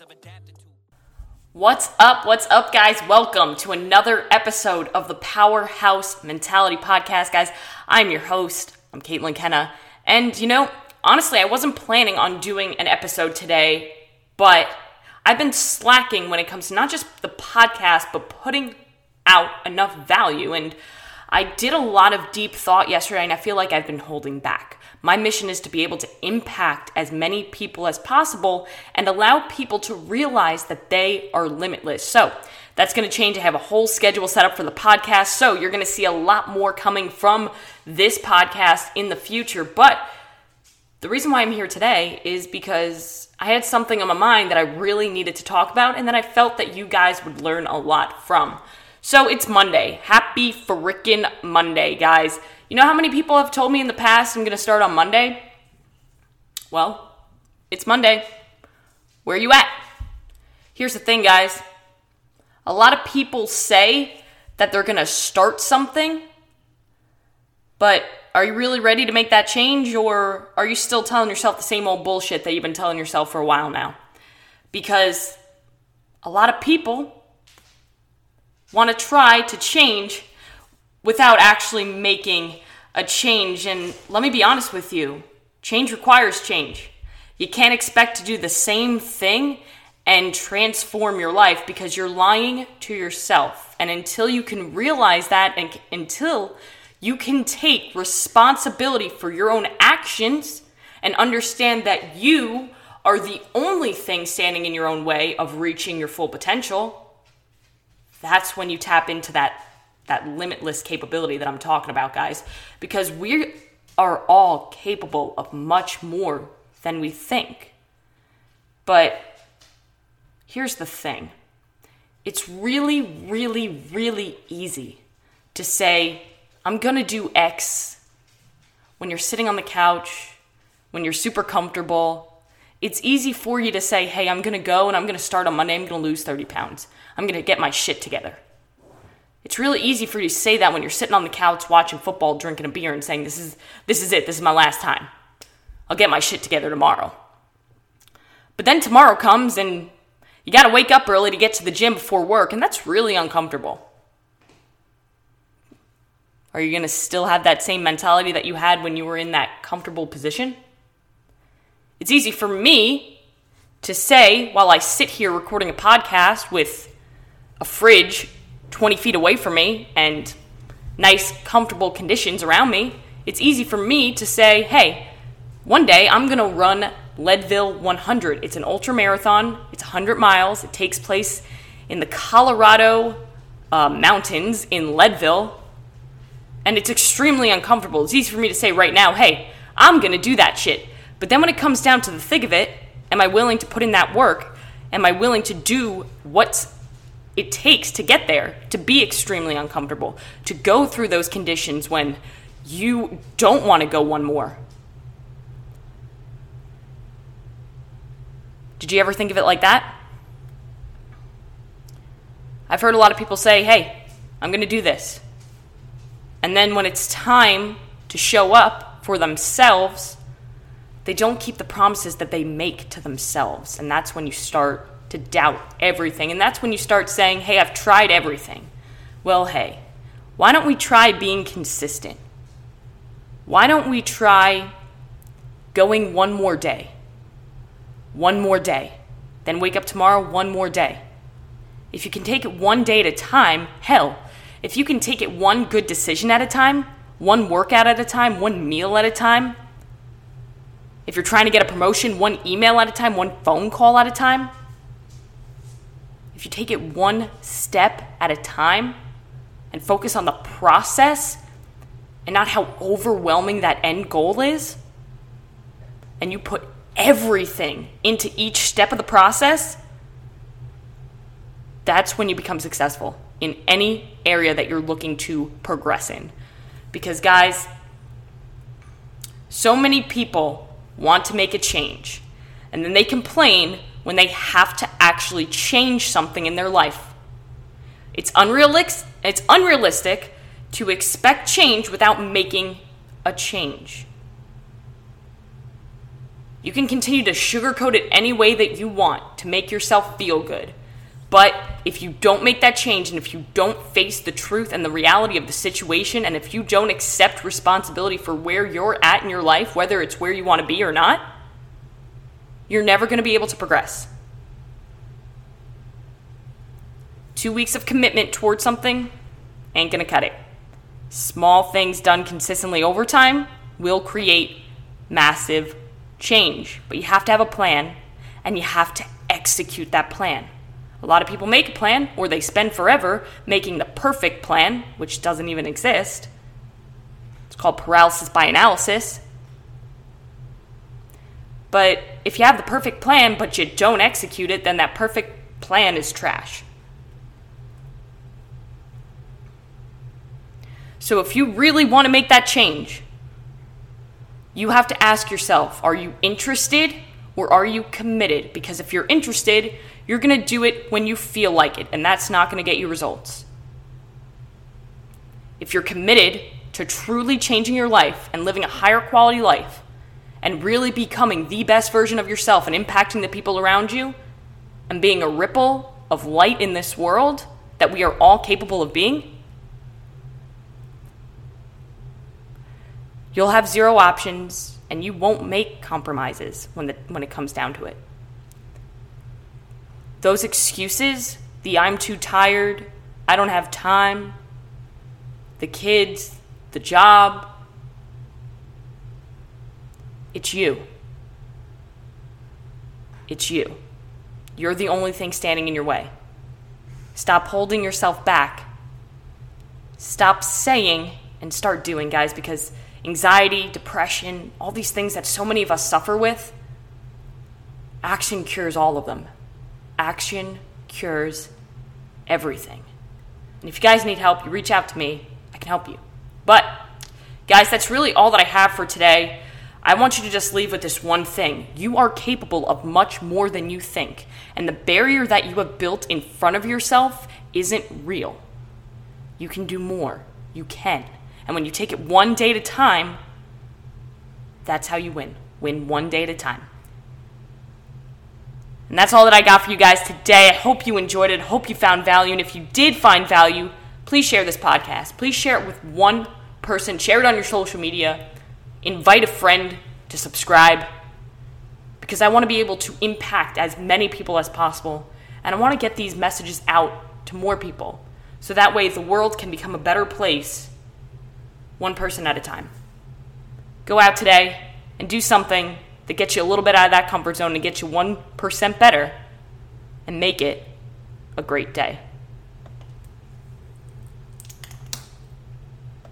adapted to. What's up? What's up, guys? Welcome to another episode of the Powerhouse Mentality Podcast, guys. I'm your host. I'm Caitlin Kenna. And you know, honestly, I wasn't planning on doing an episode today, but I've been slacking when it comes to not just the podcast, but putting out enough value. And I did a lot of deep thought yesterday, and I feel like I've been holding back. My mission is to be able to impact as many people as possible and allow people to realize that they are limitless. So, that's going to change. I have a whole schedule set up for the podcast. So, you're going to see a lot more coming from this podcast in the future. But the reason why I'm here today is because I had something on my mind that I really needed to talk about and that I felt that you guys would learn a lot from. So it's Monday. Happy frickin' Monday, guys. You know how many people have told me in the past I'm going to start on Monday? Well, it's Monday. Where are you at? Here's the thing, guys. A lot of people say that they're going to start something, but are you really ready to make that change or are you still telling yourself the same old bullshit that you've been telling yourself for a while now? Because a lot of people want to try to change without actually making a change. And let me be honest with you change requires change. You can't expect to do the same thing and transform your life because you're lying to yourself. And until you can realize that and until you can take responsibility for your own actions and understand that you are the only thing standing in your own way of reaching your full potential, that's when you tap into that that limitless capability that I'm talking about, guys, because we are all capable of much more than we think. But here's the thing it's really, really, really easy to say, I'm gonna do X when you're sitting on the couch, when you're super comfortable. It's easy for you to say, hey, I'm gonna go and I'm gonna start on Monday, I'm gonna lose 30 pounds. I'm gonna get my shit together. It's really easy for you to say that when you're sitting on the couch watching football, drinking a beer, and saying, This is this is it, this is my last time. I'll get my shit together tomorrow. But then tomorrow comes and you gotta wake up early to get to the gym before work, and that's really uncomfortable. Are you gonna still have that same mentality that you had when you were in that comfortable position? It's easy for me to say while I sit here recording a podcast with a fridge 20 feet away from me and nice, comfortable conditions around me, it's easy for me to say, hey, one day I'm going to run Leadville 100. It's an ultra marathon, it's 100 miles. It takes place in the Colorado uh, mountains in Leadville. And it's extremely uncomfortable. It's easy for me to say right now, hey, I'm going to do that shit. But then when it comes down to the thick of it, am I willing to put in that work? Am I willing to do what it takes to get there, to be extremely uncomfortable, to go through those conditions when you don't want to go one more. Did you ever think of it like that? I've heard a lot of people say, hey, I'm going to do this. And then when it's time to show up for themselves, they don't keep the promises that they make to themselves. And that's when you start to doubt everything. And that's when you start saying, hey, I've tried everything. Well, hey, why don't we try being consistent? Why don't we try going one more day? One more day. Then wake up tomorrow, one more day. If you can take it one day at a time, hell, if you can take it one good decision at a time, one workout at a time, one meal at a time, if you're trying to get a promotion, one email at a time, one phone call at a time, if you take it one step at a time and focus on the process and not how overwhelming that end goal is, and you put everything into each step of the process, that's when you become successful in any area that you're looking to progress in. Because, guys, so many people want to make a change and then they complain when they have to actually change something in their life. It's unrealistic, it's unrealistic to expect change without making a change. You can continue to sugarcoat it any way that you want to make yourself feel good. But if you don't make that change and if you don't face the truth and the reality of the situation, and if you don't accept responsibility for where you're at in your life, whether it's where you want to be or not, you're never going to be able to progress. Two weeks of commitment towards something ain't going to cut it. Small things done consistently over time will create massive change. But you have to have a plan and you have to execute that plan. A lot of people make a plan or they spend forever making the perfect plan, which doesn't even exist. It's called paralysis by analysis. But if you have the perfect plan but you don't execute it, then that perfect plan is trash. So if you really want to make that change, you have to ask yourself are you interested or are you committed? Because if you're interested, you're going to do it when you feel like it, and that's not going to get you results. If you're committed to truly changing your life and living a higher quality life and really becoming the best version of yourself and impacting the people around you and being a ripple of light in this world that we are all capable of being, You'll have zero options and you won't make compromises when, the, when it comes down to it. Those excuses, the I'm too tired, I don't have time, the kids, the job, it's you. It's you. You're the only thing standing in your way. Stop holding yourself back. Stop saying and start doing, guys, because anxiety, depression, all these things that so many of us suffer with, action cures all of them. Action cures everything. And if you guys need help, you reach out to me. I can help you. But, guys, that's really all that I have for today. I want you to just leave with this one thing. You are capable of much more than you think. And the barrier that you have built in front of yourself isn't real. You can do more. You can. And when you take it one day at a time, that's how you win. Win one day at a time. And that's all that I got for you guys today. I hope you enjoyed it. I hope you found value. And if you did find value, please share this podcast. Please share it with one person. Share it on your social media. Invite a friend to subscribe because I want to be able to impact as many people as possible. And I want to get these messages out to more people so that way the world can become a better place one person at a time. Go out today and do something that gets you a little bit out of that comfort zone and gets you 1% better and make it a great day.